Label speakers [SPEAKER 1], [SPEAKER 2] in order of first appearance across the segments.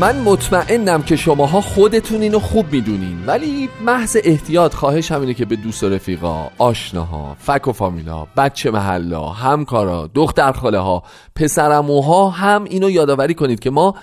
[SPEAKER 1] من مطمئنم که شماها خودتون اینو خوب می‌دونین. ولی محض احتیاط خواهش همینه که به دوست و رفیقا آشناها فک و فامیلا بچه محلا همکارا دختر خاله ها پسرموها هم اینو یادآوری کنید که ما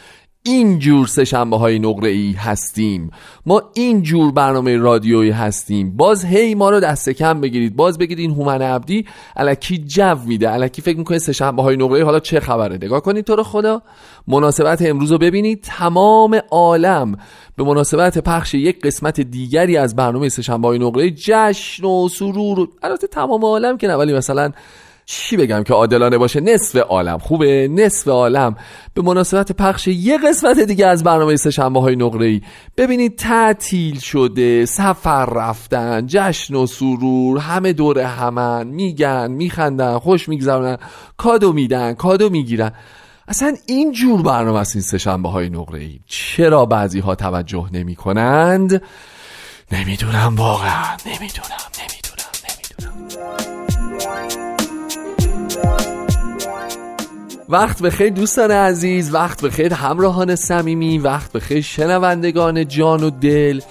[SPEAKER 1] این جور سهشنبه های نقره ای هستیم. ما این جور برنامه رادیویی هستیم. باز هی ما رو دست کم بگیرید. باز بگید این هومن عبدی الکی جو میده. الکی فکر می‌کنید سهشنبه های نقره ای حالا چه خبره؟ نگاه کنید تو رو خدا. مناسبت امروز رو ببینید. تمام عالم به مناسبت پخش یک قسمت دیگری از برنامه سهشنبه های نقره جشن و سرور. البته تمام عالم که نه ولی مثلا چی بگم که عادلانه باشه؟ نصف عالم. خوبه؟ نصف عالم. به مناسبت پخش یه قسمت دیگه از برنامه سهشنبه های نقره ای. ببینید تعطیل شده سفر رفتن جشن و سرور همه دور همن. میگن میخندن خوش میگذرونن. کادو میدن کادو می‌گیرن. اصلا این جور برنامه است این سهشنبه های نقره ای. چرا بعضی ها توجه نمی کنند نمی‌دونم واقعا. نمی‌دونم نمی‌دونم نمی‌دونم. وقت بخیر دوستان عزیز وقت بخیر همراهان صمیمی وقت بخیر شنوندگان جان و دل.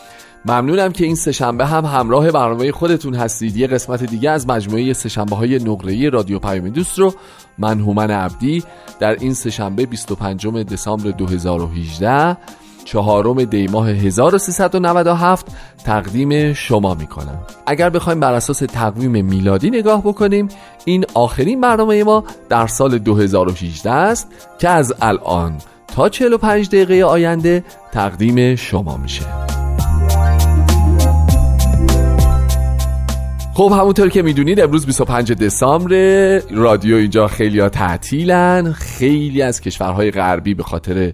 [SPEAKER 1] ممنونم که این سهشنبه هم همراه برنامه خودتون هستید. یه قسمت دیگه از مجموعه سهشنبه های نقره‌ای رادیو پیام دوست رو من هومن عبدی در این سهشنبه 25 دسامبر 2018 چهارم دی ماه 1397 تقدیم شما می‌کنم. اگر بخوایم بر اساس تقویم میلادی نگاه بکنیم این آخرین برنامه ما در سال 2018 است که از الان تا 45 دقیقه آینده تقدیم شما میشه. خب همونطور که می‌دونید امروز 25 دسامبر رادیو اینجا خیلی تعطیلن. خیلی از کشورهای غربی به خاطر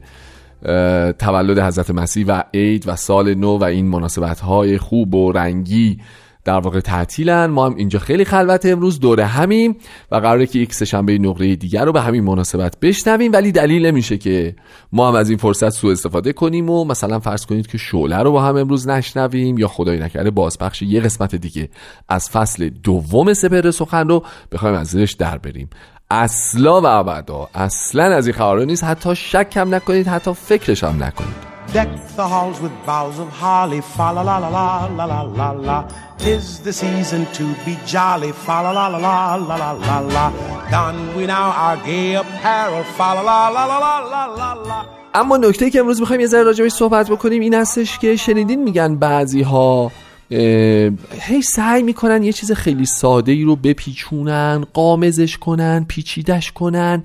[SPEAKER 1] تولد حضرت مسیح و عید و سال نو و این مناسبت های خوب و رنگی در واقع تعطیلن. ما هم اینجا خیلی خلوت امروز. دوره همیم و قراره که یک سهشنبه نقره دیگر رو به همین مناسبت بشنویم. ولی دلیل نمیشه که ما هم از این فرصت سوء استفاده کنیم و مثلا فرض کنید که شعله رو با هم امروز نشنویم یا خدای نکرده بازپخش یه قسمت دیگه از فصل دوم سپر سخن رو بخوایم ازش در بریم. اصلا و ابدا اصلا از این خبرها نیست حتی شک هم نکنید حتی فکرش هم نکنید Deck the halls with boughs of holly, fa la la la la la la la la. Tis the season to be jolly, fa la la la la la la la la. Don we now our gay apparel, fa la la la la la la la. اما نکته که امروز می‌خوایم یه ذره راجبش صحبت بکنیم این هستش که شنیدین میگن بعضی ها هی سعی می‌کنن یه چیز خیلی ساده ای رو بپیچونن قامزش کنن پیچیدش کنن.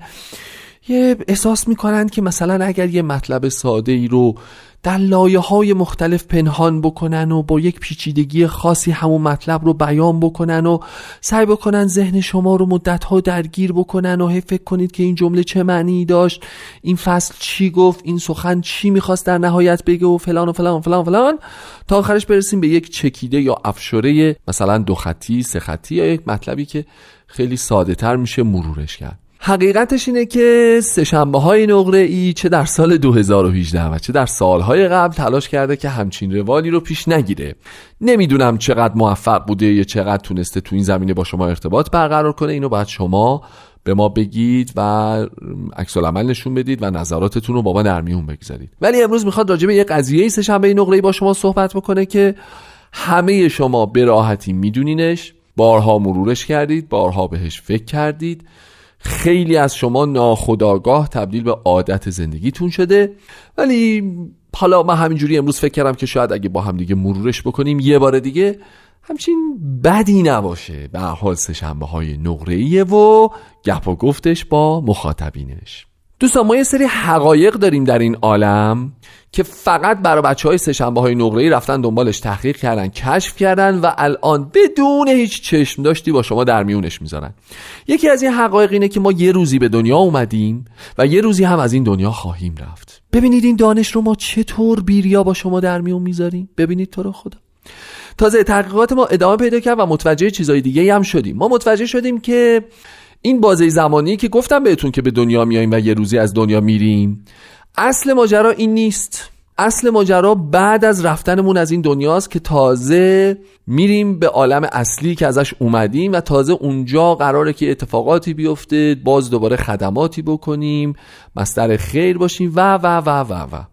[SPEAKER 1] یه احساس می‌کنن که مثلا اگر یه مطلب ساده ای رو در لایه های مختلف پنهان بکنن و با یک پیچیدگی خاصی همون مطلب رو بیان بکنن و سعی بکنن ذهن شما رو مدت ها درگیر بکنن و هی فکر کنید که این جمله چه معنی داشت این فصل چی گفت این سخن چی می‌خواست در نهایت بگه و فلان و فلان و فلان و فلان. تا آخرش برسیم به یک چکیده یا افشوره مثلا دو خطی سه خطی یا یک مطلبی که خیلی ساده تر میشه مرورش کرد. حقیقتش اینه که سهشنبه های نقره ای چه در سال 2018 و چه در سالهای قبل تلاش کرده که همچین روالی رو پیش نگیره. نمی‌دونم چقدر موفق بوده یا چقدر تونسته تو این زمینه با شما ارتباط برقرار کنه اینو باید شما به ما بگید و عکس عمل نشون بدید و نظراتتون رو با ما در میون بگذارید. ولی امروز می‌خواد راجع به یه قضیه سهشنبه نقره ای با شما صحبت بکنه که همه شما به راحتی میدونینش. بارها مرورش کردید بارها بهش فکر کردید. خیلی از شما ناخداگاه تبدیل به عادت زندگیتون شده. ولی حالا من همینجوری امروز فکر کردم که شاید اگه با هم دیگه مرورش بکنیم یه بار دیگه همچین بدی نباشه. به حال سهشنبه های نقره و گپ و گفتش با مخاطبینش. دوستان ما یه سری حقایق داریم در این عالم. که فقط برای بچه های سشنبه های نقره رفتن دنبالش تحقیق کردن کشف کردن و الان بدون هیچ چشم داشتی با شما در میونش می‌ذارن. یکی از این حقایق اینه که ما یه روزی به دنیا اومدیم و یه روزی هم از این دنیا خواهیم رفت. ببینید این دانش رو ما چطور بیریا با شما در میون می‌ذاریم؟ ببینید تو رو خدا. تازه تحقیقات ما ادامه پیدا کرد و متوجه چیزای دیگه هم شدیم. ما متوجه شدیم که این بازه زمانی که گفتم بهتون که به دنیا میاییم و یه روزی از دنیا میریم اصل ماجرا این نیست. اصل ماجرا بعد از رفتنمون از این دنیاست که تازه میریم به عالم اصلی که ازش اومدیم و تازه اونجا قراره که اتفاقاتی بیفته باز دوباره خدماتی بکنیم مستر خیر باشیم و و و و و.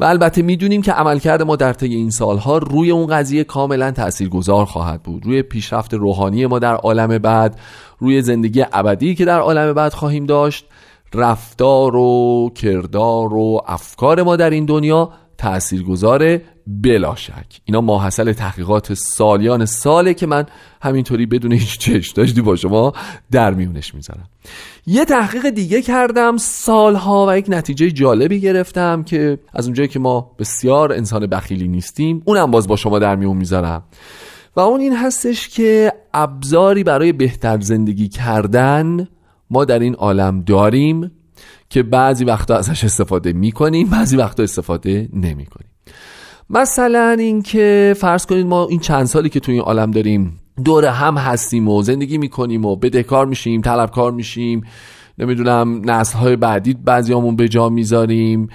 [SPEAKER 1] و البته می‌دونیم که عملکرد ما در طی این سالها روی اون قضیه کاملا تاثیرگذار خواهد بود. روی پیشرفت روحانی ما در عالم بعد روی زندگی ابدی که در عالم بعد خواهیم داشت رفتار و کردار و افکار ما در این دنیا تاثیرگذاره بلا شک. اینا ماحصل تحقیقات سالیان ساله که من همینطوری بدون هیچ چش داشتی با شما در میونش می‌ذارم. یه تحقیق دیگه کردم سالها و یک نتیجه جالبی گرفتم که از اونجایی که ما بسیار انسان بخیلی نیستیم اونم باز با شما در میون می‌ذارم. و اون این هستش که ابزاری برای بهتر زندگی کردن ما در این عالم داریم که بعضی وقتا ازش استفاده می‌کنیم بعضی وقتا استفاده نمی‌کنیم. مثلا اینکه فرض کنید ما این چند سالی که توی این عالم داریم دور هم هستیم و زندگی می‌کنیم و بدهکار میشیم طلبکار میشیم نمی‌دونم نسل های بعدی بعضیامون به جا می‌ذاریم.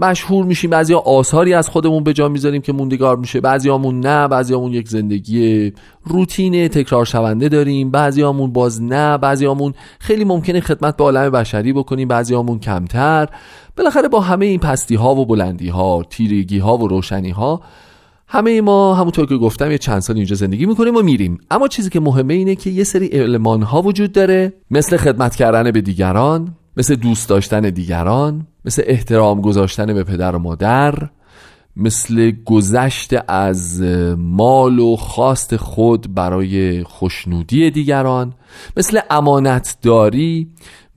[SPEAKER 1] مشهور میشیم بعضی آثاری از خودمون به جا می‌ذاریم که موندگار میشه. بعضیامون نه بعضیامون یک زندگی روتین تکرار شونده داریم. بعضیامون باز نه بعضیامون خیلی ممکنه خدمت به عالم بشری بکنیم بعضیامون کمتر. بالاخره با همه این پستی ها و بلندی ها تیرگی ها و روشنی ها همه ما همونطور که گفتم یه چند سال اینجا زندگی می‌کنیم و میریم. اما چیزی که مهمه اینه که یه سری علمان ها وجود داره. مثل خدمت کردن به دیگران مثل دوست داشتن دیگران مثل احترام گذاشتن به پدر و مادر مثل گذشت از مال و خواست خود برای خوشنودی دیگران مثل امانتداری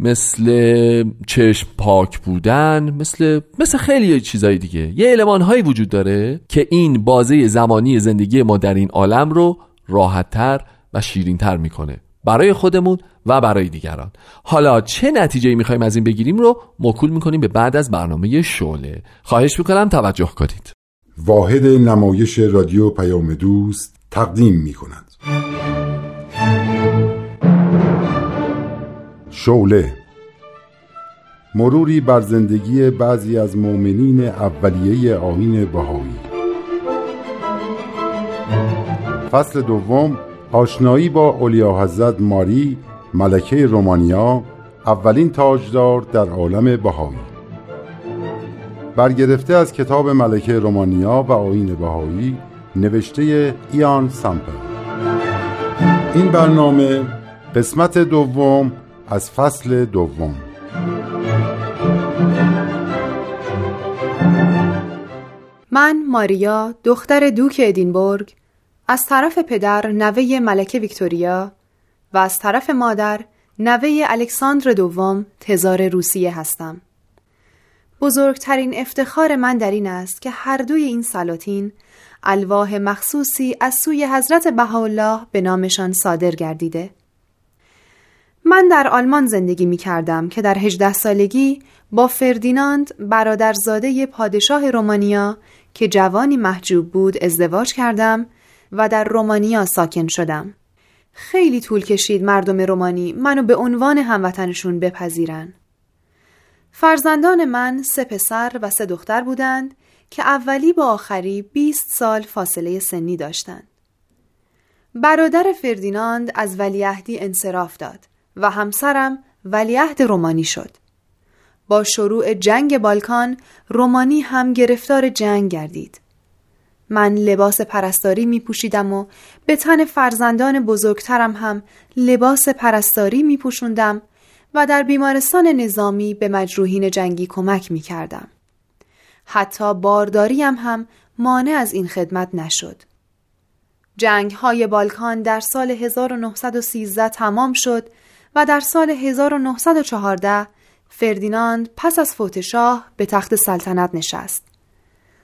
[SPEAKER 1] مثل چشم پاک بودن مثل مثل خیلی چیزای دیگه. یه علمان هایی وجود داره که این بازه زمانی زندگی ما در این عالم رو راحتتر و شیرینتر می‌کنه. برای خودمون و برای دیگران. حالا چه نتیجه می‌خوایم از این بگیریم رو مکول می‌کنیم به بعد از برنامه شعله. خواهش می‌کنم توجه کنید.
[SPEAKER 2] واحد نمایش رادیو پیام دوست تقدیم می‌کند. شوله مروری بر زندگی بعضی از مؤمنین اولیه آین بهایی. فصل دوم آشنایی با اولیا حضرت ماری ملکه رومانیا اولین تاجدار در عالم بهایی. برگرفته از کتاب ملکه رومانیا و آین بهایی نوشته ایان سامپل. این برنامه قسمت دوم از فصل دوم
[SPEAKER 3] من ماریا دختر دوک ادینبورگ از طرف پدر نوه ملکه ویکتوریا و از طرف مادر نوه الکساندر دوم تزار روسیه هستم. بزرگترین افتخار من در این است که هر دوی این سلاطین الواح مخصوصی از سوی حضرت بهاءالله به نامشان صادر گردیده. من در آلمان زندگی می کردم که در هجده سالگی با فردیناند برادرزاده پادشاه رومانیا که جوانی محجوب بود ازدواج کردم و در رومانیا ساکن شدم. خیلی طول کشید مردم رومانی منو به عنوان هموطنشون بپذیرن. فرزندان من سه پسر و سه دختر بودند که اولی با آخری 20 سال فاصله سنی داشتند. برادر فردیناند از ولیعهدی انصراف داد و همسرم ولیعهد رومانی شد. با شروع جنگ بالکان رومانی هم گرفتار جنگ گردید. من لباس پرستاری می پوشیدم و به تن فرزندان بزرگترم هم لباس پرستاری می پوشندم و در بیمارستان نظامی به مجروحین جنگی کمک می کردم. حتی بارداریم هم مانع از این خدمت نشد. جنگ های بالکان در سال 1913 تمام شد و در سال 1914 فردیناند پس از فوت شاه به تخت سلطنت نشست.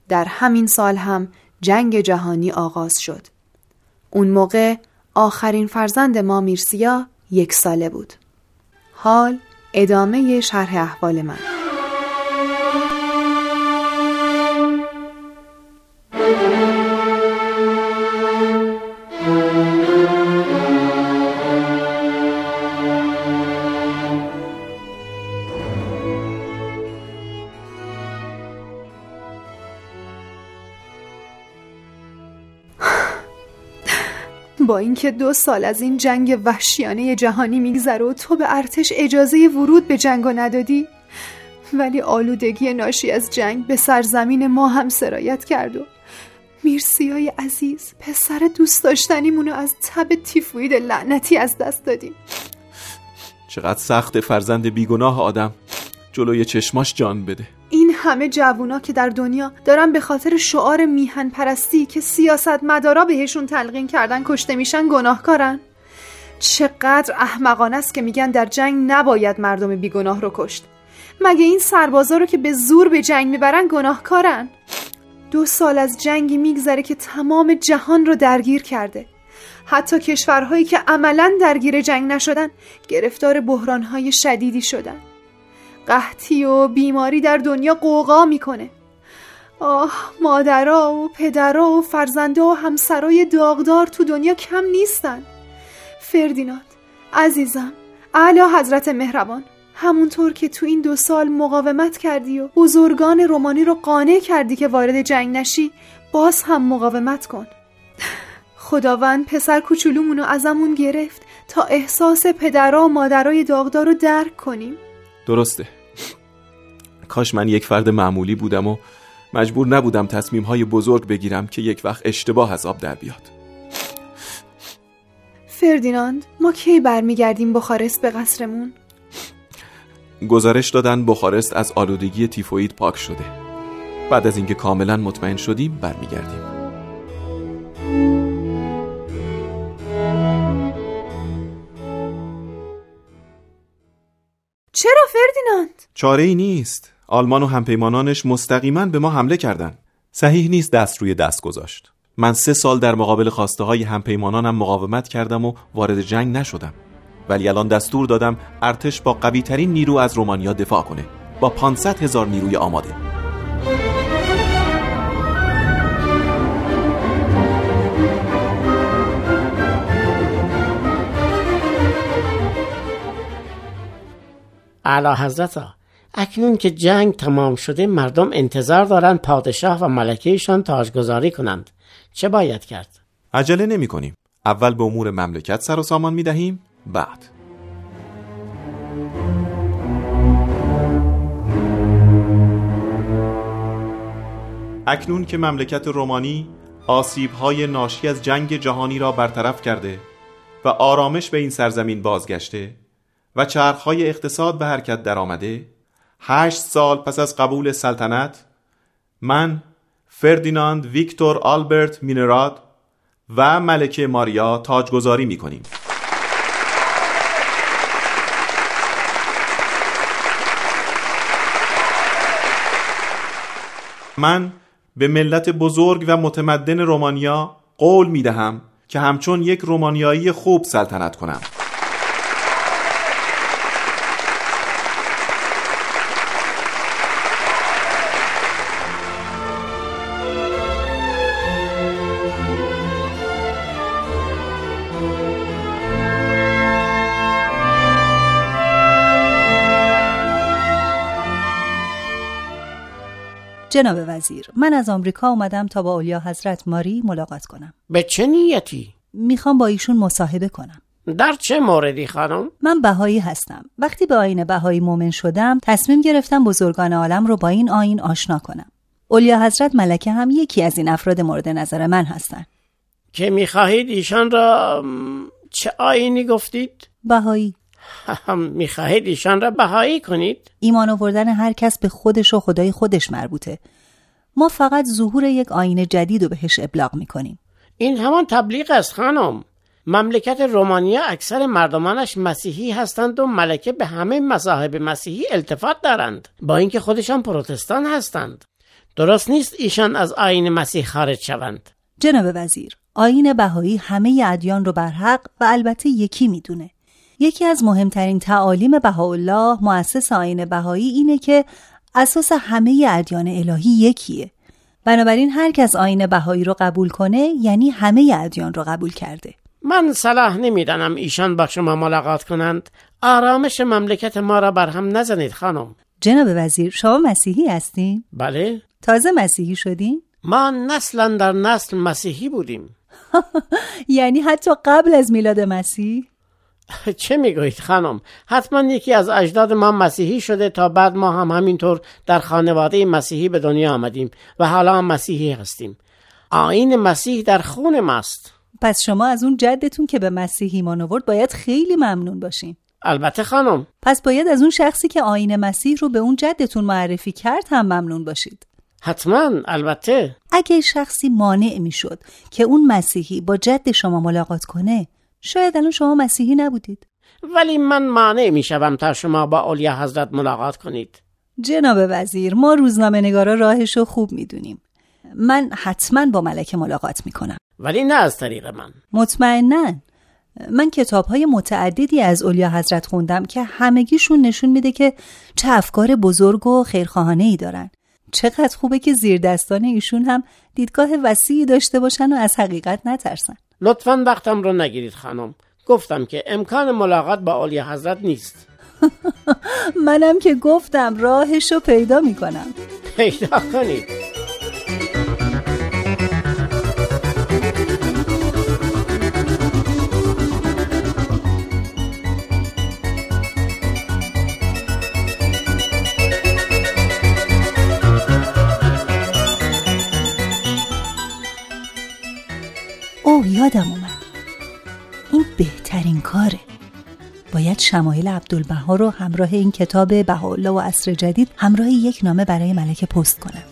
[SPEAKER 3] در همین سال هم جنگ جهانی آغاز شد. اون موقع آخرین فرزند ما میرسیا یک ساله بود. حال ادامه شرح احوال من اینکه دو سال از این جنگ وحشیانه جهانی میگذره و تو به ارتش اجازه ورود به جنگ ندادی؟ ولی آلودگی ناشی از جنگ به سرزمین ما هم سرایت کرد و میرسیای عزیز پسر دوست داشتنیمونو از تب تیفوید لعنتی از دست دادیم.
[SPEAKER 4] چقدر سخت فرزند بیگناه آدم. جلوی چشماش جان بده.
[SPEAKER 3] همه جوونا که در دنیا دارن به خاطر شعار میهن پرستی که سیاست مدارا بهشون تلقین کردن کشته میشن گناهکارن. چقدر احمقانه است که میگن در جنگ نباید مردم بیگناه رو کشت. مگه این سربازا رو که به زور به جنگ می‌برن گناهکارن؟ دو سال از جنگی میگذره که تمام جهان رو درگیر کرده. حتی کشورهایی که عملا درگیر جنگ نشدن گرفتار بحرانهای شدیدی شدن. قحطی و بیماری در دنیا قوقا می‌کنه. آه مادرها و پدرها و فرزنده و همسرای داغدار تو دنیا کم نیستن. فردیناند عزیزم اعلی حضرت مهربان همونطور که تو این دو سال مقاومت کردی و بزرگان رومانی رو قانع کردی که وارد جنگ نشی باز هم مقاومت کن. خداوند پسر کوچولومونو ازمون گرفت تا احساس پدرها و مادرای داغدار رو درک کنیم.
[SPEAKER 4] درسته. کاش من یک فرد معمولی بودم و مجبور نبودم تصمیم های بزرگ بگیرم که یک وقت اشتباه از آب در بیاد.
[SPEAKER 3] فردیناند ما کی برمیگردیم بخارست به قصرمون؟
[SPEAKER 4] گزارش دادن بخارست از آلودگی تیفوید پاک شده. بعد از اینکه کاملا مطمئن شدیم برمیگردیم.
[SPEAKER 3] چرا فردیناند؟
[SPEAKER 4] چاره ای نیست. آلمان و همپیمانانش مستقیما به ما حمله کردند. صحیح نیست دست روی دست گذاشت. من سه سال در مقابل خواسته های همپیمانانم مقاومت کردم و وارد جنگ نشدم. ولی الان دستور دادم ارتش با قوی ترین نیرو از رومانیا دفاع کنه. با 500 هزار نیروی آماده.
[SPEAKER 5] اعلی حضرت اکنون که جنگ تمام شده مردم انتظار دارند پادشاه و ملکهشان تاجگذاری کنند. چه باید کرد؟
[SPEAKER 4] عجله نمی کنیم. اول به امور مملکت سر و سامان می دهیم بعد. اکنون که مملکت رومانی آسیب های ناشی از جنگ جهانی را برطرف کرده و آرامش به این سرزمین بازگشته و چرخهای اقتصاد به حرکت درآمده هشت سال پس از قبول سلطنت من فردیناند ویکتور آلبرت مینراد و ملکه ماریا تاجگذاری می کنیم من به ملت بزرگ و متمدن رومانیا قول می دهم که همچون یک رومانیایی خوب سلطنت کنم.
[SPEAKER 6] جناب وزیر من از آمریکا اومدم تا با اولیا حضرت ماری ملاقات کنم
[SPEAKER 5] به چه نیتی؟
[SPEAKER 6] می‌خوام با ایشون مصاحبه کنم
[SPEAKER 5] در چه موردی خانم؟
[SPEAKER 6] من بهایی هستم وقتی به آین بهایی مؤمن شدم تصمیم گرفتم بزرگان عالم رو با این آین آشنا کنم اولیا حضرت ملکه هم یکی از این افراد مورد نظر من هستن
[SPEAKER 5] که می‌خواهید ایشان را چه آینی گفتید؟
[SPEAKER 6] بهایی
[SPEAKER 5] می‌خواهید ایشان را بهایی کنید؟
[SPEAKER 6] ایمان آوردن هر کس به خودش و خدای خودش مربوطه. ما فقط ظهور یک آین جدید رو بهش ابلاغ می‌کنیم.
[SPEAKER 5] این همان تبلیغ است خانم. مملکت رومانیا اکثر مردمانش مسیحی هستند و ملکه به همه مذاهب مسیحی التفات دارند. با اینکه خودشان پروتستان هستند. درست نیست ایشان از آین مسیح خارج شوند.
[SPEAKER 6] جناب وزیر آین بهایی همه ادیان رو بر حق و البته یکی می‌دونه. یکی از مهمترین تعالیم بهاءالله مؤسس آین بهایی اینه که اساس همه ادیان الهی یکیه. بنابراین هر کس آین بهایی رو قبول کنه یعنی همه ادیان رو قبول کرده.
[SPEAKER 5] من صلاح نمی‌دانم ایشان با شما ملاقات کنند. آرامش مملکت ما را بر هم نزنید خانم.
[SPEAKER 6] جناب وزیر شما مسیحی هستین؟
[SPEAKER 5] بله.
[SPEAKER 6] تازه مسیحی شدین؟
[SPEAKER 5] ما نسلا در نسل مسیحی بودیم.
[SPEAKER 6] یعنی حتی قبل از میلاد مسیح؟
[SPEAKER 5] چه می‌گویید خانم؟ حتما یکی از اجداد ما مسیحی شده تا بعد ما هم همینطور در خانواده مسیحی به دنیا آمدیم و حالا هم مسیحی هستیم. آین مسیح در خون ماست.
[SPEAKER 6] پس شما از اون جدتون که به مسیح ایمان آورد باید خیلی ممنون باشین.
[SPEAKER 5] البته خانم.
[SPEAKER 6] پس باید از اون شخصی که آین مسیح رو به اون جدتون معرفی کرد هم ممنون باشید.
[SPEAKER 5] حتما البته.
[SPEAKER 6] اگه شخصی مانع می‌شد که اون مسیحی با جد شما ملاقات کنه شاید الان شما مسیحی نبودید.
[SPEAKER 5] ولی من مانع می‌شوم تا شما با اولیا حضرت ملاقات کنید.
[SPEAKER 6] جناب وزیر ما روزنامه نگارا راهش رو خوب می‌دونیم. من حتما با ملکه ملاقات می‌کنم.
[SPEAKER 5] ولی نه از طریق من.
[SPEAKER 6] مطمئنا. من کتاب های متعددی از اولیا حضرت خوندم که همگیشون نشون میده که چه افکار بزرگ و خیرخواهانه ای دارن. چقدر خوبه که زیر دستان ایشون هم دیدگاه وسیعی داشته باشن و از حقیقت نترسن.
[SPEAKER 5] لطفا وقتم رو نگیرید خانم. گفتم که امکان ملاقات با اولیا حضرت نیست.
[SPEAKER 6] منم که گفتم راهش رو پیدا می‌کنم.
[SPEAKER 5] پیدا کنید.
[SPEAKER 6] کاره. باید شمایل عبدالبها رو همراه این کتاب بهاءالله و عصر جدید همراه یک نامه برای ملکه پست کنم.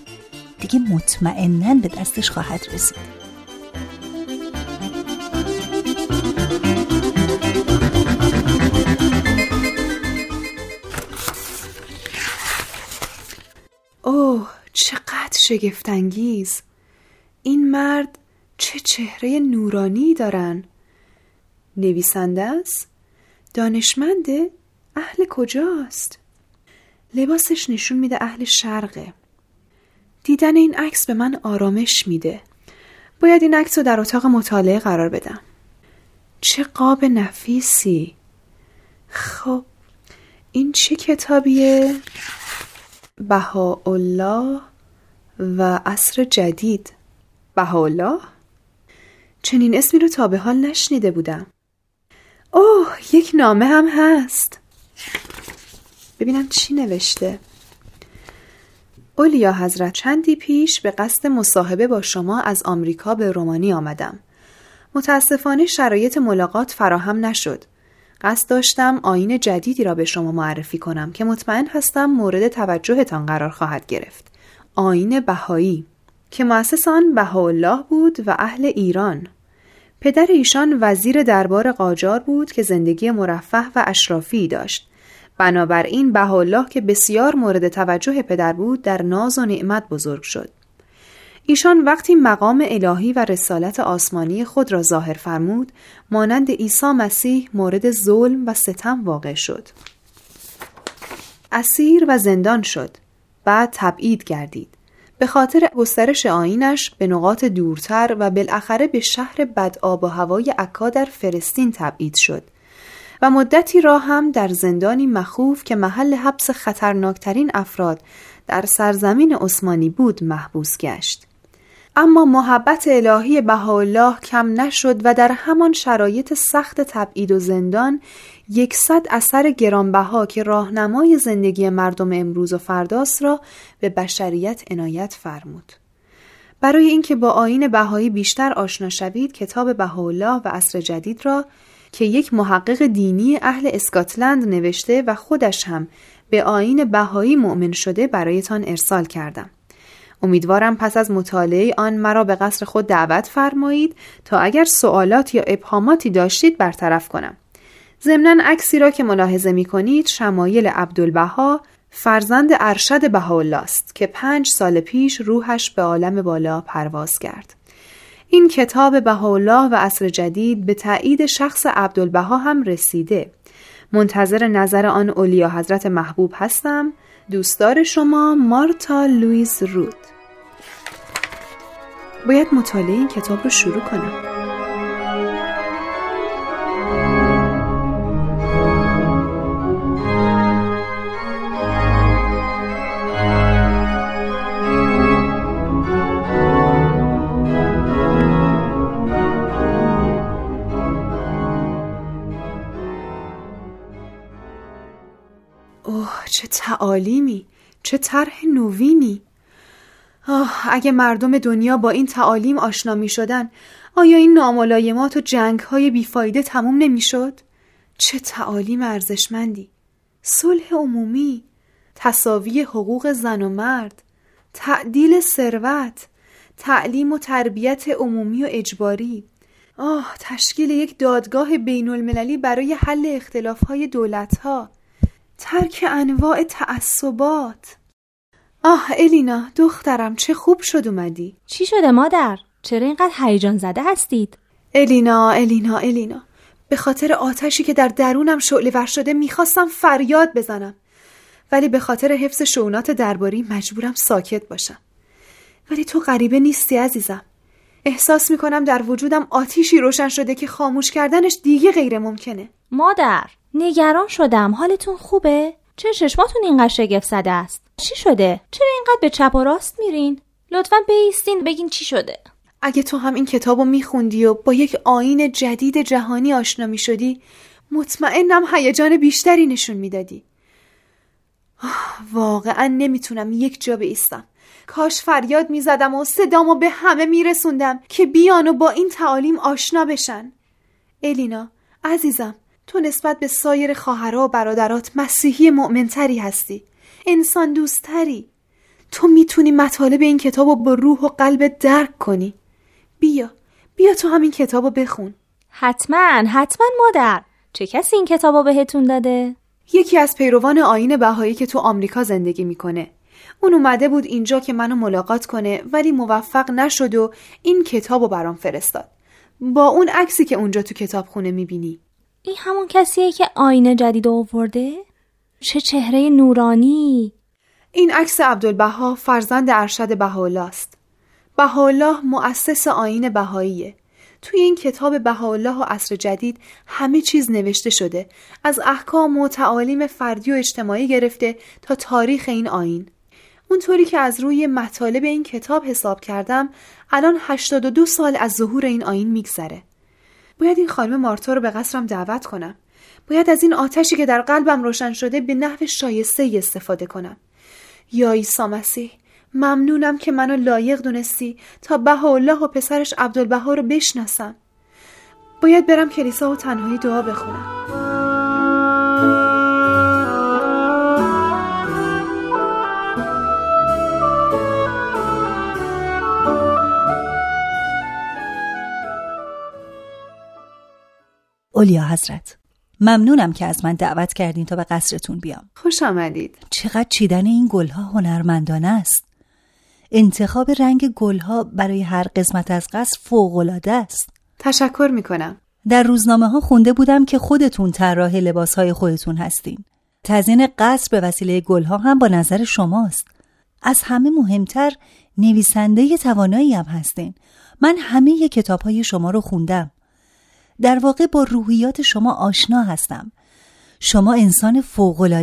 [SPEAKER 6] دیگه مطمئنا به دستش خواهد رسید.
[SPEAKER 3] اوه چقدر شگفتانگیز. این مرد چه چهره نورانی دارن. نویسنده است. دانشمنده اهل کجاست؟ لباسش نشون میده اهل شرقه. دیدن این عکس به من آرامش میده. باید این عکس رو در اتاق مطالعه قرار بدم. چه قاب نفیسی. خب این چه کتابیه؟ بهاءالله و عصر جدید. بهاءالله؟ چنین اسمی رو تا به حال نشنیده بودم. اوه یک نامه هم هست. ببینم چی نوشته. اولیا حضرت چندی پیش به قصد مصاحبه با شما از آمریکا به رومانی آمدم. متاسفانه شرایط ملاقات فراهم نشد. قصد داشتم آین جدیدی را به شما معرفی کنم که مطمئن هستم مورد توجهتان قرار خواهد گرفت. آین بهایی که مؤسس آن بهاءالله بود و اهل ایران. پدر ایشان وزیر دربار قاجار بود که زندگی مرفه و اشرافی داشت. بنابراین بهاءالله که بسیار مورد توجه پدر بود در ناز و نعمت بزرگ شد. ایشان وقتی مقام الهی و رسالت آسمانی خود را ظاهر فرمود مانند عیسی مسیح مورد ظلم و ستم واقع شد. اسیر و زندان شد. بعد تبعید گردید. به خاطر گسترش آینش به نقاط دورتر و بالاخره به شهر بد آب و هوای عکا در فرستین تبعید شد و مدتی را هم در زندانی مخوف که محل حبس خطرناکترین افراد در سرزمین عثمانی بود محبوس گشت. اما محبت الهی بهاءالله کم نشد و در همان شرایط سخت تبعید و زندان یکصد اثر گرانبها که راهنمای زندگی مردم امروز و فرداست را به بشریت عنایت فرمود. برای اینکه با آین بهایی بیشتر آشنا شوید کتاب بهاءالله و عصر جدید را که یک محقق دینی اهل اسکاتلند نوشته و خودش هم به آین بهایی مؤمن شده برایتان ارسال کردم. امیدوارم پس از مطالعه آن مرا به قصر خود دعوت فرمایید تا اگر سوالات یا ابهاماتی داشتید برطرف کنم. ضمنا عکسی را که ملاحظه می کنید شمایل عبدالبها فرزند ارشد بهاءالله است که پنج سال پیش روحش به عالم بالا پرواز کرد. این کتاب بهاءالله و عصر جدید به تایید شخص عبدالبها هم رسیده. منتظر نظر آن اولیا حضرت محبوب هستم. دوستدار شما مارتا لویز رود. باید مطالعه این کتاب رو شروع کنم. تعالیمی چه طرح نوینی. آه اگه مردم دنیا با این تعالیم آشنا می شدن آیا این ناملایمات و جنگ های بیفایده تموم نمی شد؟ چه تعالیم ارزشمندی. صلح عمومی تصاوی حقوق زن و مرد تعدیل ثروت تعلیم و تربیت عمومی و اجباری. آه تشکیل یک دادگاه بین المللی برای حل اختلاف های دولت ها ترک انواع تعصبات. آه الینا دخترم چه خوب شد اومدی.
[SPEAKER 7] چی شده مادر؟ چرا اینقدر هیجان زده هستید؟
[SPEAKER 3] الینا الینا الینا. به خاطر آتشی که در درونم شعله ور شده می‌خواستم فریاد بزنم. ولی به خاطر حفظ شونات درباری مجبورم ساکت باشم. ولی تو غریبه نیستی عزیزم. احساس می‌کنم در وجودم آتیشی روشن شده که خاموش کردنش دیگه غیر ممکنه.
[SPEAKER 7] مادر نگران شدم حالتون خوبه؟ چه چشماتون اینقدر شگفت زده است؟ چی شده؟ چرا اینقدر به چپ و راست میرین؟ لطفا بیستین بگین چی شده؟
[SPEAKER 3] اگه تو هم این کتاب رو میخوندی و با یک آین جدید جهانی آشنا می‌شدی مطمئنم هیجان بیشتری نشون می‌دادی واقعا نمی‌تونم یک جا بیستم کاش فریاد می‌زدم و صدامو به همه میرسوندم که بیان و با این تعالیم آشنا بشن الینا عزیزم تو نسبت به سایر خواهرها و برادرات مسیحی مؤمنتری هستی. انسان دوستتری. تو می‌تونی مطالب این کتاب رو با روح و قلب درک کنی. بیا بیا تو همین کتاب رو بخون.
[SPEAKER 7] حتما حتما مادر. چه کسی این کتاب رو بهتون داده؟
[SPEAKER 3] یکی از پیروان آین بهایی که تو آمریکا زندگی می‌کنه. اون اومده بود اینجا که منو ملاقات کنه ولی موفق نشد و این کتاب رو برام فرستاد. با اون عکسی که اونجا تو کتابخونه می‌بینی.
[SPEAKER 7] این همون کسیه که آینه جدید آورده؟ چه چهره نورانی؟
[SPEAKER 3] این عکس عبدالبها فرزند ارشد بهاءالله بهاءالله مؤسس آین بهاییه. توی این کتاب بهاءالله و عصر جدید همه چیز نوشته شده. از احکام و تعالیم فردی و اجتماعی گرفته تا تاریخ این آین. اونطوری که از روی مطالب این کتاب حساب کردم الان 82 سال از ظهور این آین میگذره. باید این خانم مارتا رو به قصرم دعوت کنم. باید از این آتشی که در قلبم روشن شده به نحو شایسته استفاده کنم. یا عیسی مسیح ممنونم که منو لایق دونستی تا بهاءالله و پسرش عبدالبها رو بشناسم. باید برم کلیسا و تنهایی دعا بخونم.
[SPEAKER 6] اولیا حضرت. ممنونم که از من دعوت کردین تا به قصرتون بیام.
[SPEAKER 3] خوش آمدید.
[SPEAKER 6] چقدر چیدن این گلها هنرمندانه است. انتخاب رنگ گلها برای هر قسمت از قصر فوقالعاده است.
[SPEAKER 3] تشکر می‌کنم.
[SPEAKER 6] در روزنامه ها خونده بودم که خودتون طراح لباس های خودتون هستین. تزیین قصر به وسیله گلها هم با نظر شماست. از همه مهمتر نویسنده توانایی هم هستین. من همه کتاب های شما رو خوندم. در واقع با روحیات شما آشنا هستم. شما انسان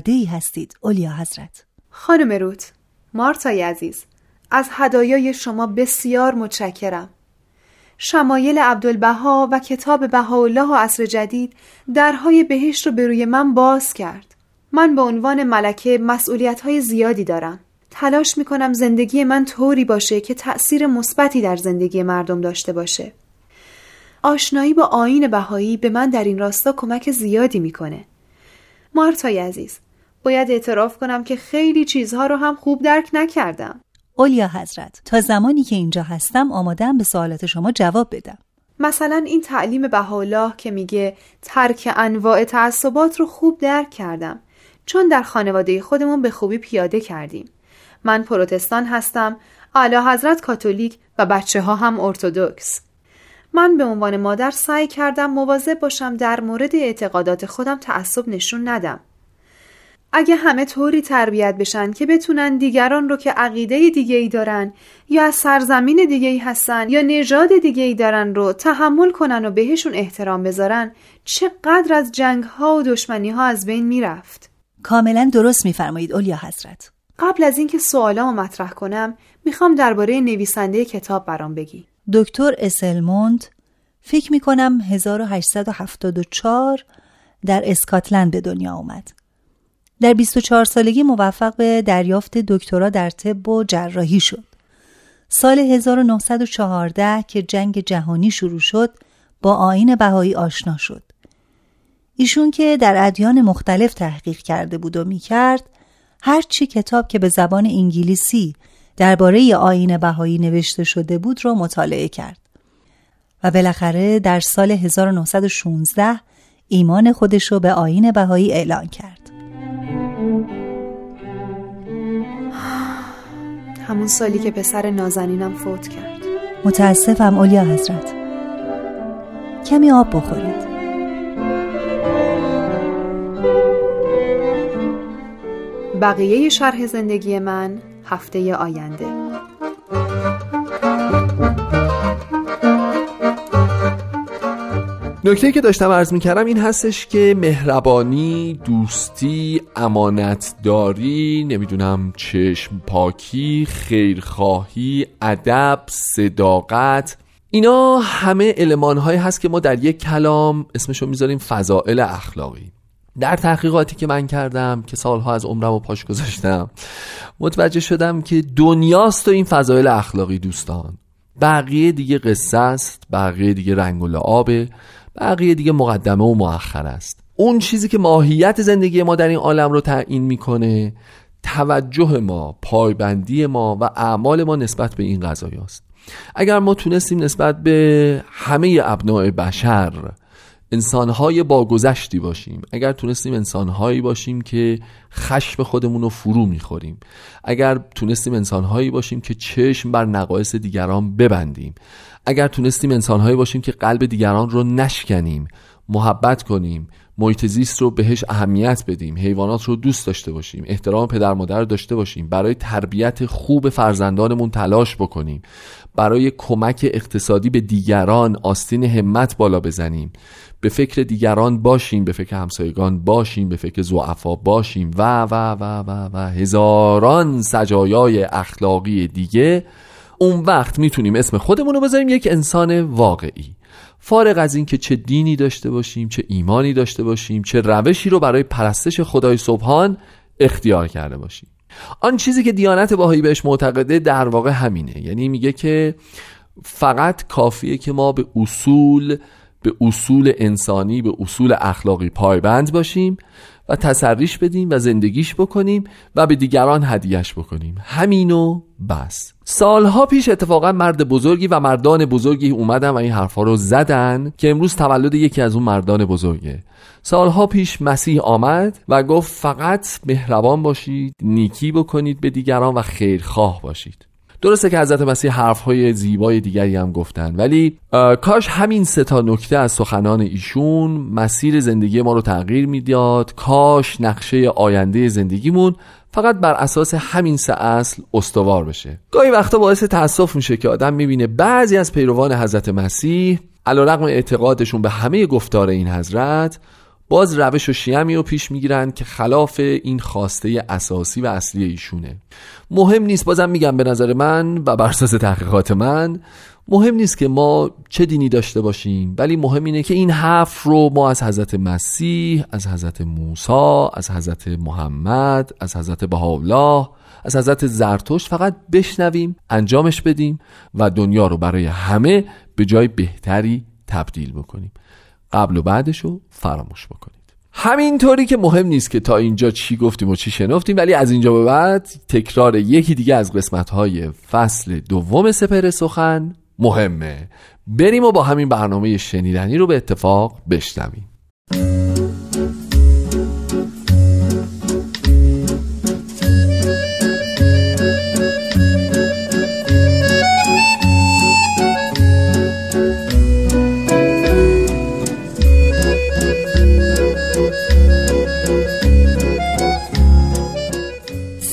[SPEAKER 6] ای هستید اولیا حضرت.
[SPEAKER 3] خانم روت مارتای عزیز از هدایای شما بسیار متشکرم. شمایل عبدالبها و کتاب بهاءالله و عصر جدید درهای بهشت رو به روی من باز کرد. من به عنوان ملکه مسئولیت های زیادی دارم. تلاش می‌کنم زندگی من طوری باشه که تأثیر مثبتی در زندگی مردم داشته باشه. آشنایی با آین بهایی به من در این راستا کمک زیادی می‌کنه. مارتای عزیز، باید اعتراف کنم که خیلی چیزها رو هم خوب درک نکردم.
[SPEAKER 6] اولیا حضرت، تا زمانی که اینجا هستم آمادم به سوالات شما جواب بدم.
[SPEAKER 3] مثلا این تعلیم بهاءالله که میگه ترک انواع تعصبات رو خوب درک کردم چون در خانواده خودمون به خوبی پیاده کردیم. من پروتستان هستم، اعلی حضرت کاتولیک و بچه ها هم ارتودکس. من به عنوان مادر سعی کردم مواظب باشم در مورد اعتقادات خودم تعصب نشون ندم. اگه همه طوری تربیت بشن که بتونن دیگران رو که عقیده دیگه ای دارن یا از سرزمین دیگه ای هستن یا نژاد دیگه ای دارن رو تحمل کنن و بهشون احترام بذارن چقدر از جنگ ها و دشمنی ها از بین می‌رفت.
[SPEAKER 6] کاملا درست میفرمایید اولیا حضرت.
[SPEAKER 3] قبل از اینکه سوالامو مطرح کنم می‌خوام درباره نویسنده کتاب برام بگی.
[SPEAKER 6] دکتر اسلموند فکر می کنم 1874 در اسکاتلند به دنیا آمد. در 24 سالگی موفق به دریافت دکترا در طب و جراحی شد. سال 1914 که جنگ جهانی شروع شد با آین بهایی آشنا شد. ایشون که در ادیان مختلف تحقیق کرده بود و می‌کرد هر چی کتاب که به زبان انگلیسی درباره آین بهایی نوشته شده بود را مطالعه کرد. و بالاخره در سال 1916 ایمان خودش رو به آین بهایی اعلان کرد.
[SPEAKER 3] همون سالی که پسر نازنینم فوت کرد.
[SPEAKER 6] متاسفم اولیا حضرت. کمی آب بخورید.
[SPEAKER 3] بقیه شرح زندگی من هفته آینده.
[SPEAKER 1] نکته که داشتم عرض می کردم این هستش که مهربانی، دوستی، امانتداری، نمی‌دونم چشم پاکی، خیرخواهی، ادب، صداقت اینا همه علمان هست که ما در یک کلام اسمشو می‌ذاریم فضائل اخلاقی. در تحقیقاتی که من کردم که سالها از عمرم و پاش گذاشتم متوجه شدم که دنیاست و این فضایل اخلاقی دوستان. بقیه دیگه قصه است بقیه دیگه رنگ و لعابه بقیه دیگه مقدمه و مؤخر است. اون چیزی که ماهیت زندگی ما در این عالم رو تعیین می‌کنه توجه ما پایبندی ما و اعمال ما نسبت به این قضایی است اگر ما تونستیم نسبت به همه ابناع بشر انسانهای باگذشتی باشیم. اگر تونستیم انسانهایی باشیم که خشم خودمون رو فرو می‌خوریم. اگر تونستیم انسانهایی باشیم که چشم بر نقایص دیگران ببندیم. اگر تونستیم انسانهایی باشیم که قلب دیگران رو نشکنیم. محبت کنیم. محیط زیست رو بهش اهمیت بدیم. حیوانات رو دوست داشته باشیم. احترام پدر مادر رو داشته باشیم. برای تربیت خوب فرزندانمون تلاش بکنیم. برای کمک اقتصادی به دیگران آستین همت بالا بزنیم. به فکر دیگران باشیم به فکر همسایگان باشیم به فکر زعفا باشیم و و و و و هزاران سجایای اخلاقی دیگه اون وقت می‌تونیم اسم خودمون رو بذاریم یک انسان واقعی. فارغ از اینکه چه دینی داشته باشیم چه ایمانی داشته باشیم چه روشی رو برای پرستش خدای صبحان اختیار کرده باشیم. آن چیزی که دیانت باهایی بهش معتقده در واقع همینه. یعنی میگه که فقط کافیه که ما به اصول به اصول انسانی به اصول اخلاقی پایبند باشیم و تسریش بدیم و زندگیش بکنیم و به دیگران هدیهش بکنیم. همینو بس. سالها پیش اتفاقا مرد بزرگی و مردان بزرگی اومدن و این حرفها رو زدن که امروز تولد یکی از اون مردان بزرگه. سالها پیش مسیح آمد و گفت فقط مهربان باشید نیکی بکنید به دیگران و خیرخواه باشید. درسته که حضرت مسیح حرفهای زیبای دیگری هم گفتن ولی کاش همین سه تا نکته از سخنان ایشون مسیر زندگی ما رو تغییر می‌داد کاش نقشه آینده زندگیمون فقط بر اساس همین سه اصل استوار بشه. گاهی وقتا باعث تاسف میشه که آدم می‌بینه بعضی از پیروان حضرت مسیح علیرغم اعتقادشون به همه گفتار این حضرت باز روش و شیمی رو پیش می‌گیرن که خلاف این خواسته اساسی و اصلی ایشونه. مهم نیست بازم میگم به نظر من و بر اساس تحقیقات من مهم نیست که ما چه دینی داشته باشیم ولی مهم اینه که این حرف رو ما از حضرت مسیح از حضرت موسی از حضرت محمد از حضرت بهاءالله از حضرت زرتشت فقط بشنویم انجامش بدیم و دنیا رو برای همه به جای بهتری تبدیل بکنیم. قبل و بعدش رو فراموش بکنید. همینطوری که مهم نیست که تا اینجا چی گفتیم و چی شنفتیم ولی از اینجا به بعد تکرار یکی دیگه از قسمت های فصل دوم سپر سخن مهمه. بریم و با همین برنامه شنیدنی رو به اتفاق بشنویم.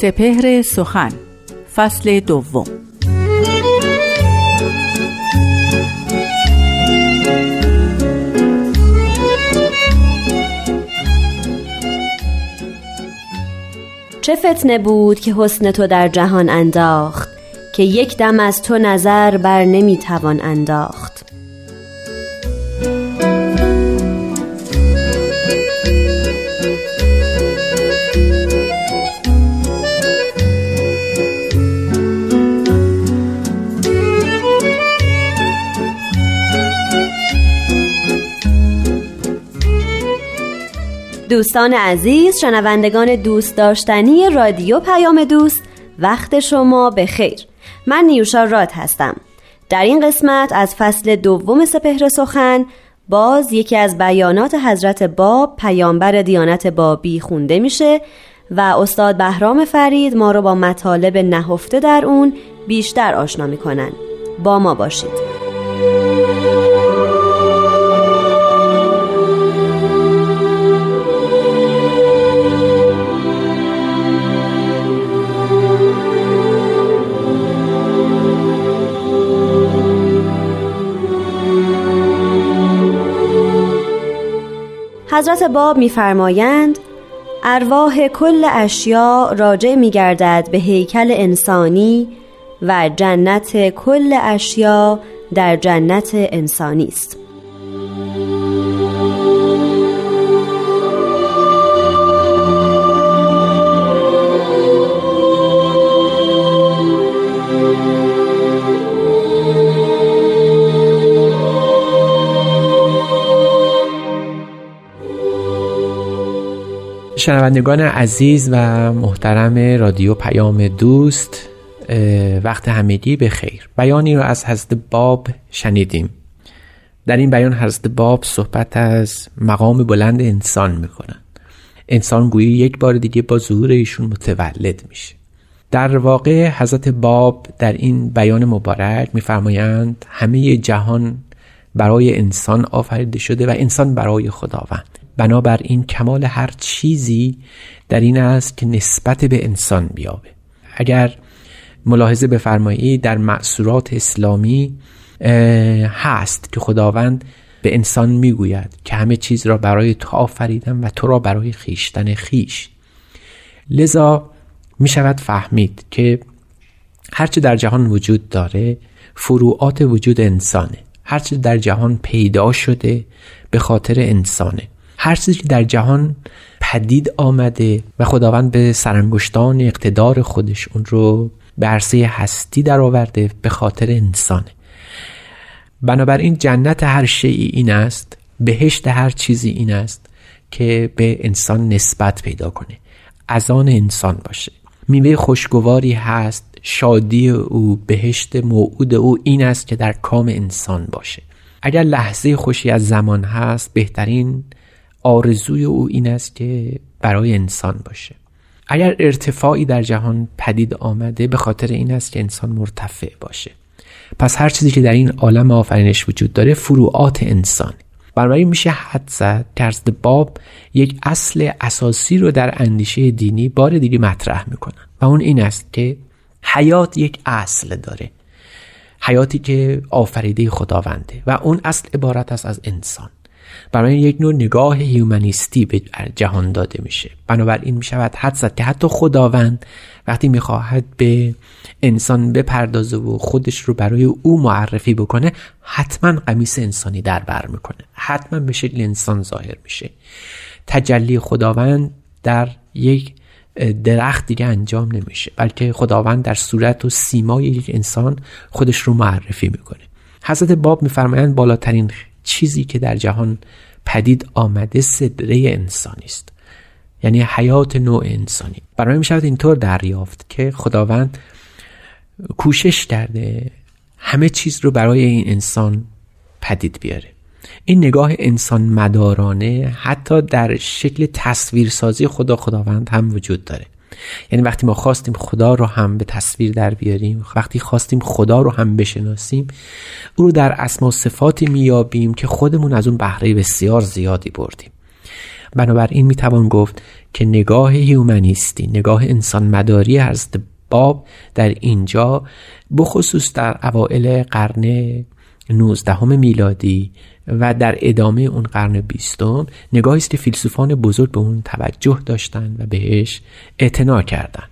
[SPEAKER 8] سپهر سخن فصل دوم.
[SPEAKER 9] چه فتنه بود که حسن تو در جهان انداخت که یک دم از تو نظر بر نمی‌توان انداخت. دوستان عزیز شنوندگان دوست داشتنی رادیو پیام دوست وقت شما به خیر. من نیوشا راد هستم. در این قسمت از فصل دوم سپهر سخن باز یکی از بیانات حضرت باب پیامبر دیانت بابی خونده میشه و استاد بهرام فرید ما رو با مطالب نهفته در اون بیشتر آشنا می‌کنن. با ما باشید. حضرت باب میفرمایند ارواح کل اشیا راجع میگردد به هیکل انسانی و جنت کل اشیا در جنت انسانی است.
[SPEAKER 10] شنوندگان عزیز و محترم رادیو پیام دوست وقت همگی به خیر بیانی رو از حضرت باب شنیدیم. در این بیان حضرت باب صحبت از مقام بلند انسان می‌کنن انسان گویی یک بار دیگه با ظهور ایشون متولد میشه. در واقع حضرت باب در این بیان مبارک میفرمایند همه جهان برای انسان آفریده شده و انسان برای خداوند. بنابراین کمال هر چیزی در این است که نسبت به انسان بیابه. اگر ملاحظه بفرمایید در معصورات اسلامی هست که خداوند به انسان می‌گوید که همه چیز را برای تو آفریدم و تو را برای خیشتن خیش لذا می شود فهمید که هرچه در جهان وجود داره فروعات وجود انسانه. هرچه در جهان پیدا شده به خاطر انسانه. هر چیزی که در جهان پدید آمده و خداوند به سرانگشتان اقتدار خودش اون رو به عرصه هستی در آورده به خاطر انسانه بنابراین جنت هر شیعی این است بهشت هر چیزی این است که به انسان نسبت پیدا کنه از آن انسان باشه. میوه خوشگواری هست شادی او بهشت موعود او این است که در کام انسان باشه. اگر لحظه خوشی از زمان هست بهترین آرزوی او این است که برای انسان باشه. اگر ارتفاعی در جهان پدید آمده به خاطر این است که انسان مرتفع باشه. پس هر چیزی که در این عالم آفرینش وجود داره فروعات انسان. بنابراین میشه حد زد که باب یک اصل اساسی رو در اندیشه دینی بار دیگه مطرح می‌کنن. و اون این است که حیات یک اصل داره. حیاتی که آفریده خداونده. و اون اصل عبارت است از انسان. برای یک نوع نگاه هیومنیستی به جهان داده میشه. بنابراین می شود حد زد که حتی خداوند وقتی می‌خواهد به انسان بپردازه و خودش رو برای او معرفی بکنه حتما قمیس انسانی در بر می‌کنه. حتما به شکل انسان ظاهر میشه. تجلی خداوند در یک درخت دیگه انجام نمیشه بلکه خداوند در صورت و سیمای یک انسان خودش رو معرفی می‌کنه. حضرت باب میفرمایند بالاترین چیزی که در جهان پدید آمده صدره انسانی است. یعنی حیات نوع انسانی. برای می شود اینطور دریافت که خداوند کوشش کرده همه چیز رو برای این انسان پدید بیاره. این نگاه انسان مدارانه حتی در شکل تصویرسازی خدا خداوند هم وجود داره. یعنی وقتی ما خواستیم خدا رو هم به تصویر در بیاریم وقتی خواستیم خدا رو هم بشناسیم او رو در اسما صفاتی میابیم که خودمون از اون بهره بسیار زیادی بردیم. بنابراین می‌توان گفت که نگاه هیومنیستی نگاه انسان مداری از باب در اینجا بخصوص در اوائل قرن 19 میلادی و در ادامه اون قرن بیستم نگاهی است که فیلسوفان بزرگ به اون توجه داشتند و بهش اعتنا کردند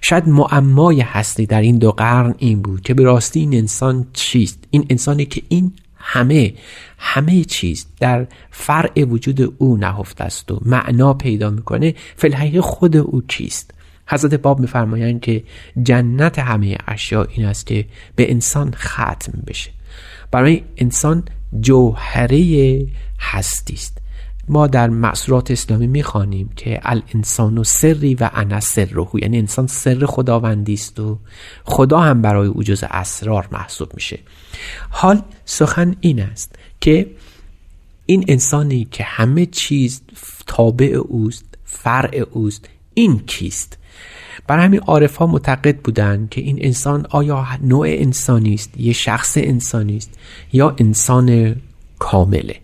[SPEAKER 10] شاید معمای هستی در این دو قرن این بود که به راستی این انسان چیست؟ این انسانی که این همه همه چیز در فرع وجود او نهفته است و معنا پیدا می‌کنه فلحقیقه خود او چیست؟ حضرت باب میفرمایند که جنت همه اشیا این است که به انسان ختم بشه. برای انسان جوهره هستی است ما در معصورات اسلامی می‌خوانیم که الانسان و سری و انا سره یعنی انسان سر خداوندی است و خدا هم برای او جز اسرار محسوب میشه. حال سخن این است که این انسانی که همه چیز تابع اوست فرع اوست این کیست؟ برای همین عارف ها معتقد بودند که این انسان آیا نوع انسانی است یه شخص انسانی است یا انسان کامله.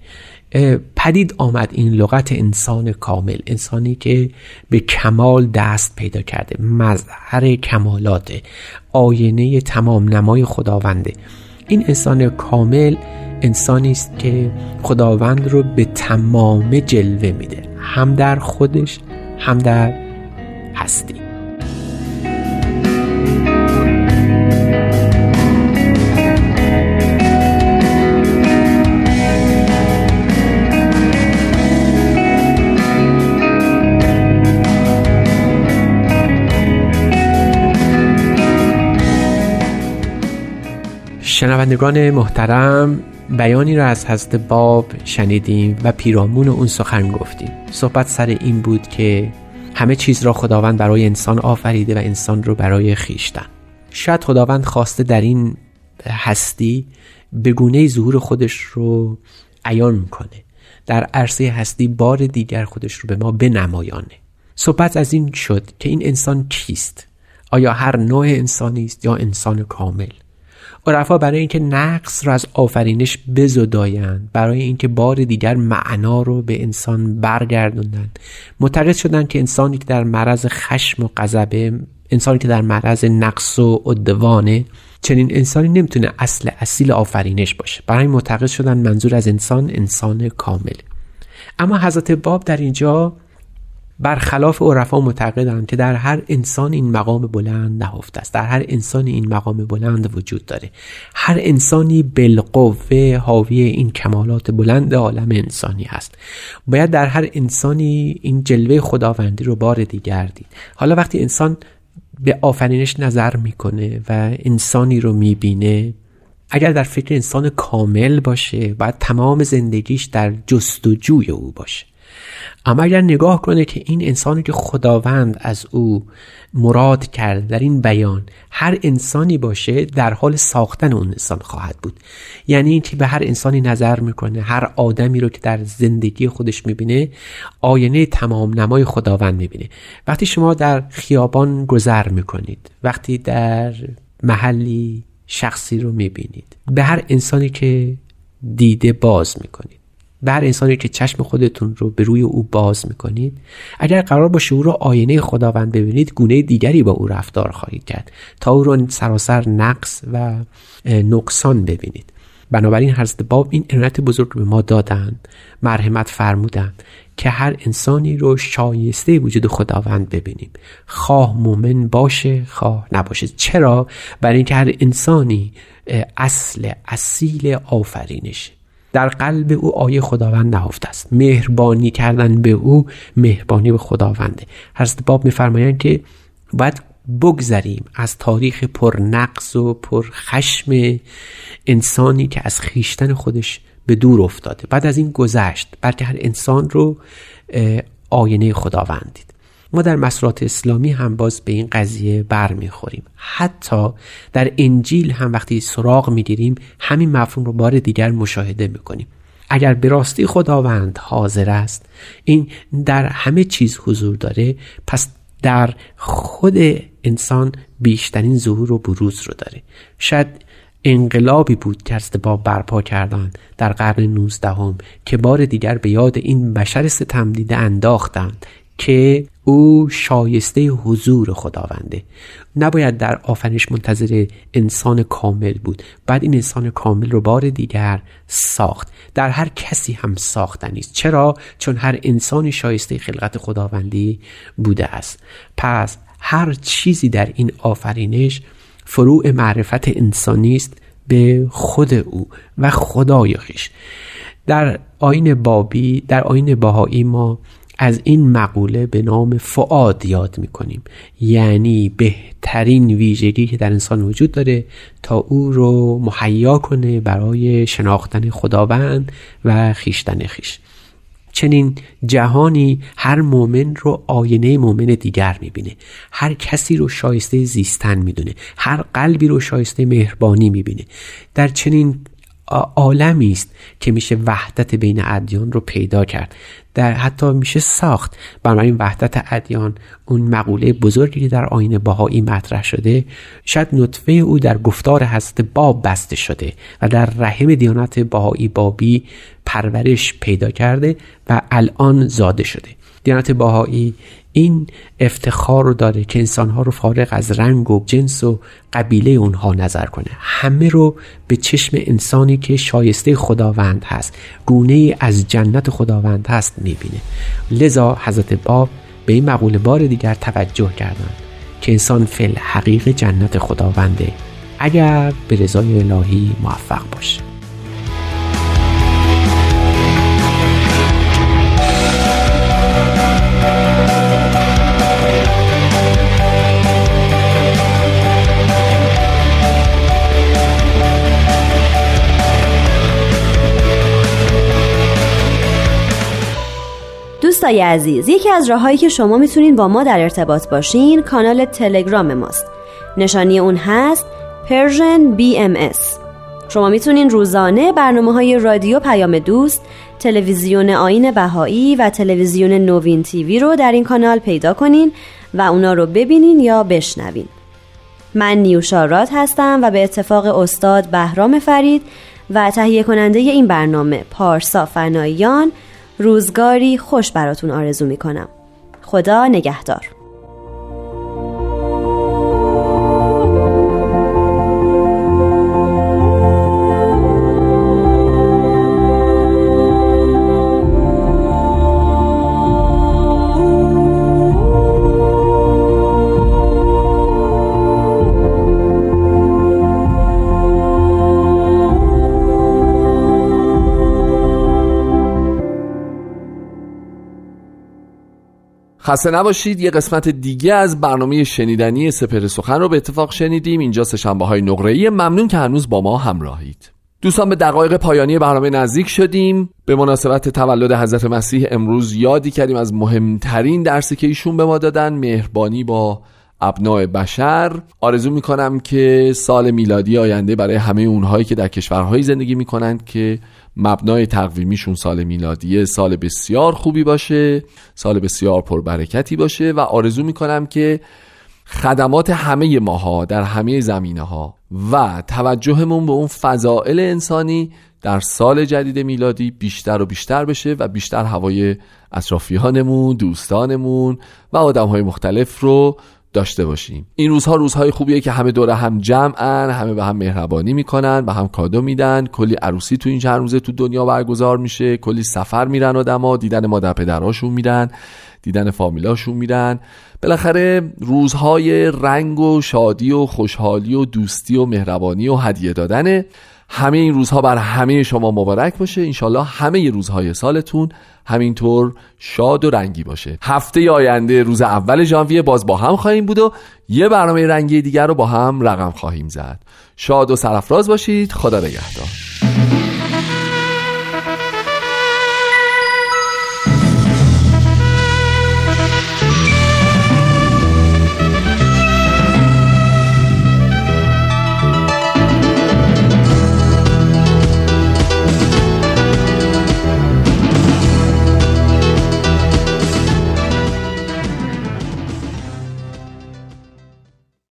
[SPEAKER 10] پدید آمد این لغت انسان کامل انسانی که به کمال دست پیدا کرده مظهر کمالات آینه تمام نمای خداونده. این انسان کامل انسانی است که خداوند رو به تمام جلوه میده هم در خودش هم در هستی. شنوندگان محترم بیانی را از حضرت باب شنیدیم و پیرامون اون سخن گفتیم. صحبت سر این بود که همه چیز را خداوند برای انسان آفریده و انسان رو برای خیشتن. شاید خداوند خواسته در این هستی به گونه ظهور خودش رو عیان کنه. در عرصه هستی بار دیگر خودش رو به ما بنمایانه. صحبت از این شد که این انسان کیست؟ آیا هر نوع انسانی است یا انسان کامل؟ عرفا برای اینکه نقص را از آفرینش بزدایند برای اینکه بار دیگر معنا رو به انسان برگردوندند معتقد شدند که انسانی که در معرض خشم و غضبه انسانی که در معرض نقص و عدوانه چنین انسانی نمی‌تونه اصل اصیل آفرینش باشه. برای معتقد شدن منظور از انسان انسان کامل. اما حضرت باب در اینجا برخلاف عرفا معتقدند که در هر انسان این مقام بلند نهفته است. در هر انسان این مقام بلند وجود داره. هر انسانی بالقوه حاوی این کمالات بلند عالم انسانی هست باید در هر انسانی این جلوه خداوندی رو بار دیگر دید. حالا وقتی انسان به آفرینش نظر می‌کنه و انسانی رو می‌بینه اگر در فکر انسان کامل باشه باید تمام زندگیش در جستجوی او باشه. اما اگر نگاه کنه که این انسانی که خداوند از او مراد کرد در این بیان هر انسانی باشه در حال ساختن اون انسان خواهد بود. یعنی اینکه به هر انسانی نظر می‌کنه هر آدمی رو که در زندگی خودش می‌بینه آینه تمام نمای خداوند می‌بینه. وقتی شما در خیابان گذر می‌کنید وقتی در محلی شخصی رو می‌بینید به هر انسانی که دیده باز می‌کنید بر انسانی که چشم خودتون رو به روی او باز می‌کنید اگر قرار باشه او رو آینه خداوند ببینید گونه دیگری با او رفتار خواهید کرد تا او رو سراسر نقص و نقصان ببینید. بنابراین حضرت باب این عنایت بزرگ به ما دادند مرحمت فرمودند که هر انسانی رو شایسته وجود خداوند ببینیم خواه مومن باشه خواه نباشه. چرا؟ برای اینکه هر انسانی اصل اصیل آفرینشه در قلب او آیه خداوند نهفته است. مهربانی کردن به او مهربانی به خداونده. حضرت باب میفرمایند که باید بگذریم از تاریخ پر نقص و پر خشم انسانی که از خیشتن خودش به دور افتاده. بعد از این گذشت بلکه هر انسان رو آینه خداوند دید. ما در مسرات اسلامی هم باز به این قضیه برمیخوریم. حتی در انجیل هم وقتی سراغ می‌گیریم همین مفهوم رو بار دیگر مشاهده می‌کنیم. اگر به راستی خداوند حاضر است این در همه چیز حضور داره پس در خود انسان بیشترین ظهور و بروز رو داره. شاید انقلابی بود که با برپا کردن در قرن نوزدهم که بار دیگر به یاد این بشر ستم دیده انداختند که او شایسته حضور خداونده. نباید در آفرینش منتظر انسان کامل بود. بعد این انسان کامل رو بار دیگر ساخت. در هر کسی هم ساختنی است چرا؟ چون هر انسانی شایسته خلقت خداوندی بوده است. پس هر چیزی در این آفرینش فروع معرفت انسانی است به خود او و خدای خیش. در آین بابی در آین باهایی ما از این مقوله به نام فعاد یاد می‌کنیم. یعنی بهترین ویژگی که در انسان وجود داره تا او رو مهیا کنه برای شناختن خداوند و خیشتن خیش. چنین جهانی هر مؤمن رو آینه مؤمن دیگر می‌بینه. هر کسی رو شایسته زیستن می‌دونه. هر قلبی رو شایسته مهربانی می‌بینه. در چنین عالمی است که میشه وحدت بین ادیان رو پیدا کرد. در حتی میشه ساخت. بنابراین وحدت ادیان اون مقوله بزرگی در آین باهایی مطرح شده شاید نطفه او در گفتار حضرت باب بسته شده و در رحم دیانت باهایی بابی پرورش پیدا کرده و الان زاده شده. دیانت باهایی این افتخار رو داره که انسانها رو فارغ از رنگ و جنس و قبیله اونها نظر کنه. همه رو به چشم انسانی که شایسته خداوند هست گونه از جنت خداوند هست می‌بینه. لذا حضرت باب به این مقوله بار دیگر توجه کردن که انسان فل حقیق جنت خداونده اگر به رضای الهی موفق باشه.
[SPEAKER 9] دوستای عزیز یکی از راههایی که شما می‌تونین با ما در ارتباط باشین کانال تلگرام ماست. نشانی اون هست Persian BMS شما می‌تونین روزانه برنامه های رادیو پیام دوست تلویزیون آین بهایی و تلویزیون نوین تیوی رو در این کانال پیدا کنین و اونا رو ببینین یا بشنوین. من نیوشارات هستم و به اتفاق استاد بهرام فرید و تهیه کننده این برنامه پارسا فناییان روزگاری خوش براتون آرزو می کنم خدا نگهدار.
[SPEAKER 1] خسته نباشید. یه قسمت دیگه از برنامه شنیدنی سپر سخن رو به اتفاق شنیدیم. اینجا سهشنبه های نقره ممنون که هنوز با ما همراهید. دوستان به دقایق پایانی برنامه نزدیک شدیم. به مناسبت تولد حضرت مسیح امروز یادی کردیم از مهمترین درسی که ایشون به ما دادن. مهربانی با ابناع بشر. آرزو می‌کنم که سال میلادی آینده برای همه اونهایی که در کشورهایی زندگی می‌کنند که مبنای تقویمیشون سال میلادیه سال بسیار خوبی باشه سال بسیار پربرکتی باشه و آرزو می‌کنم که خدمات همه ماها در همه زمینه ها و توجهمون به اون فضائل انسانی در سال جدید میلادی بیشتر و بیشتر بشه و بیشتر هوای اطرافیانمون دوستانمون و آدم های مختلف رو داشته باشیم. این روزها روزهای خوبیه که همه دور هم جمعن همه به هم مهربانی می‌کنن به هم کادو میدن. کلی عروسی تو این چند روزه تو دنیا برگزار میشه. کلی سفر میرن آدما دیدن مادر پدراشون میرن دیدن فامیلاشون میرن. بالاخره روزهای رنگ و شادی و خوشحالی و دوستی و مهربانی و هدیه دادنه. همه این روزها بر همه شما مبارک باشه. انشالله همه روزهای سالتون همینطور شاد و رنگی باشه. هفته آینده روز اول ژانویه باز با هم خواهیم بود و یه برنامه رنگی دیگر رو با هم رقم خواهیم زد. شاد و سرفراز باشید. خدا نگهدار.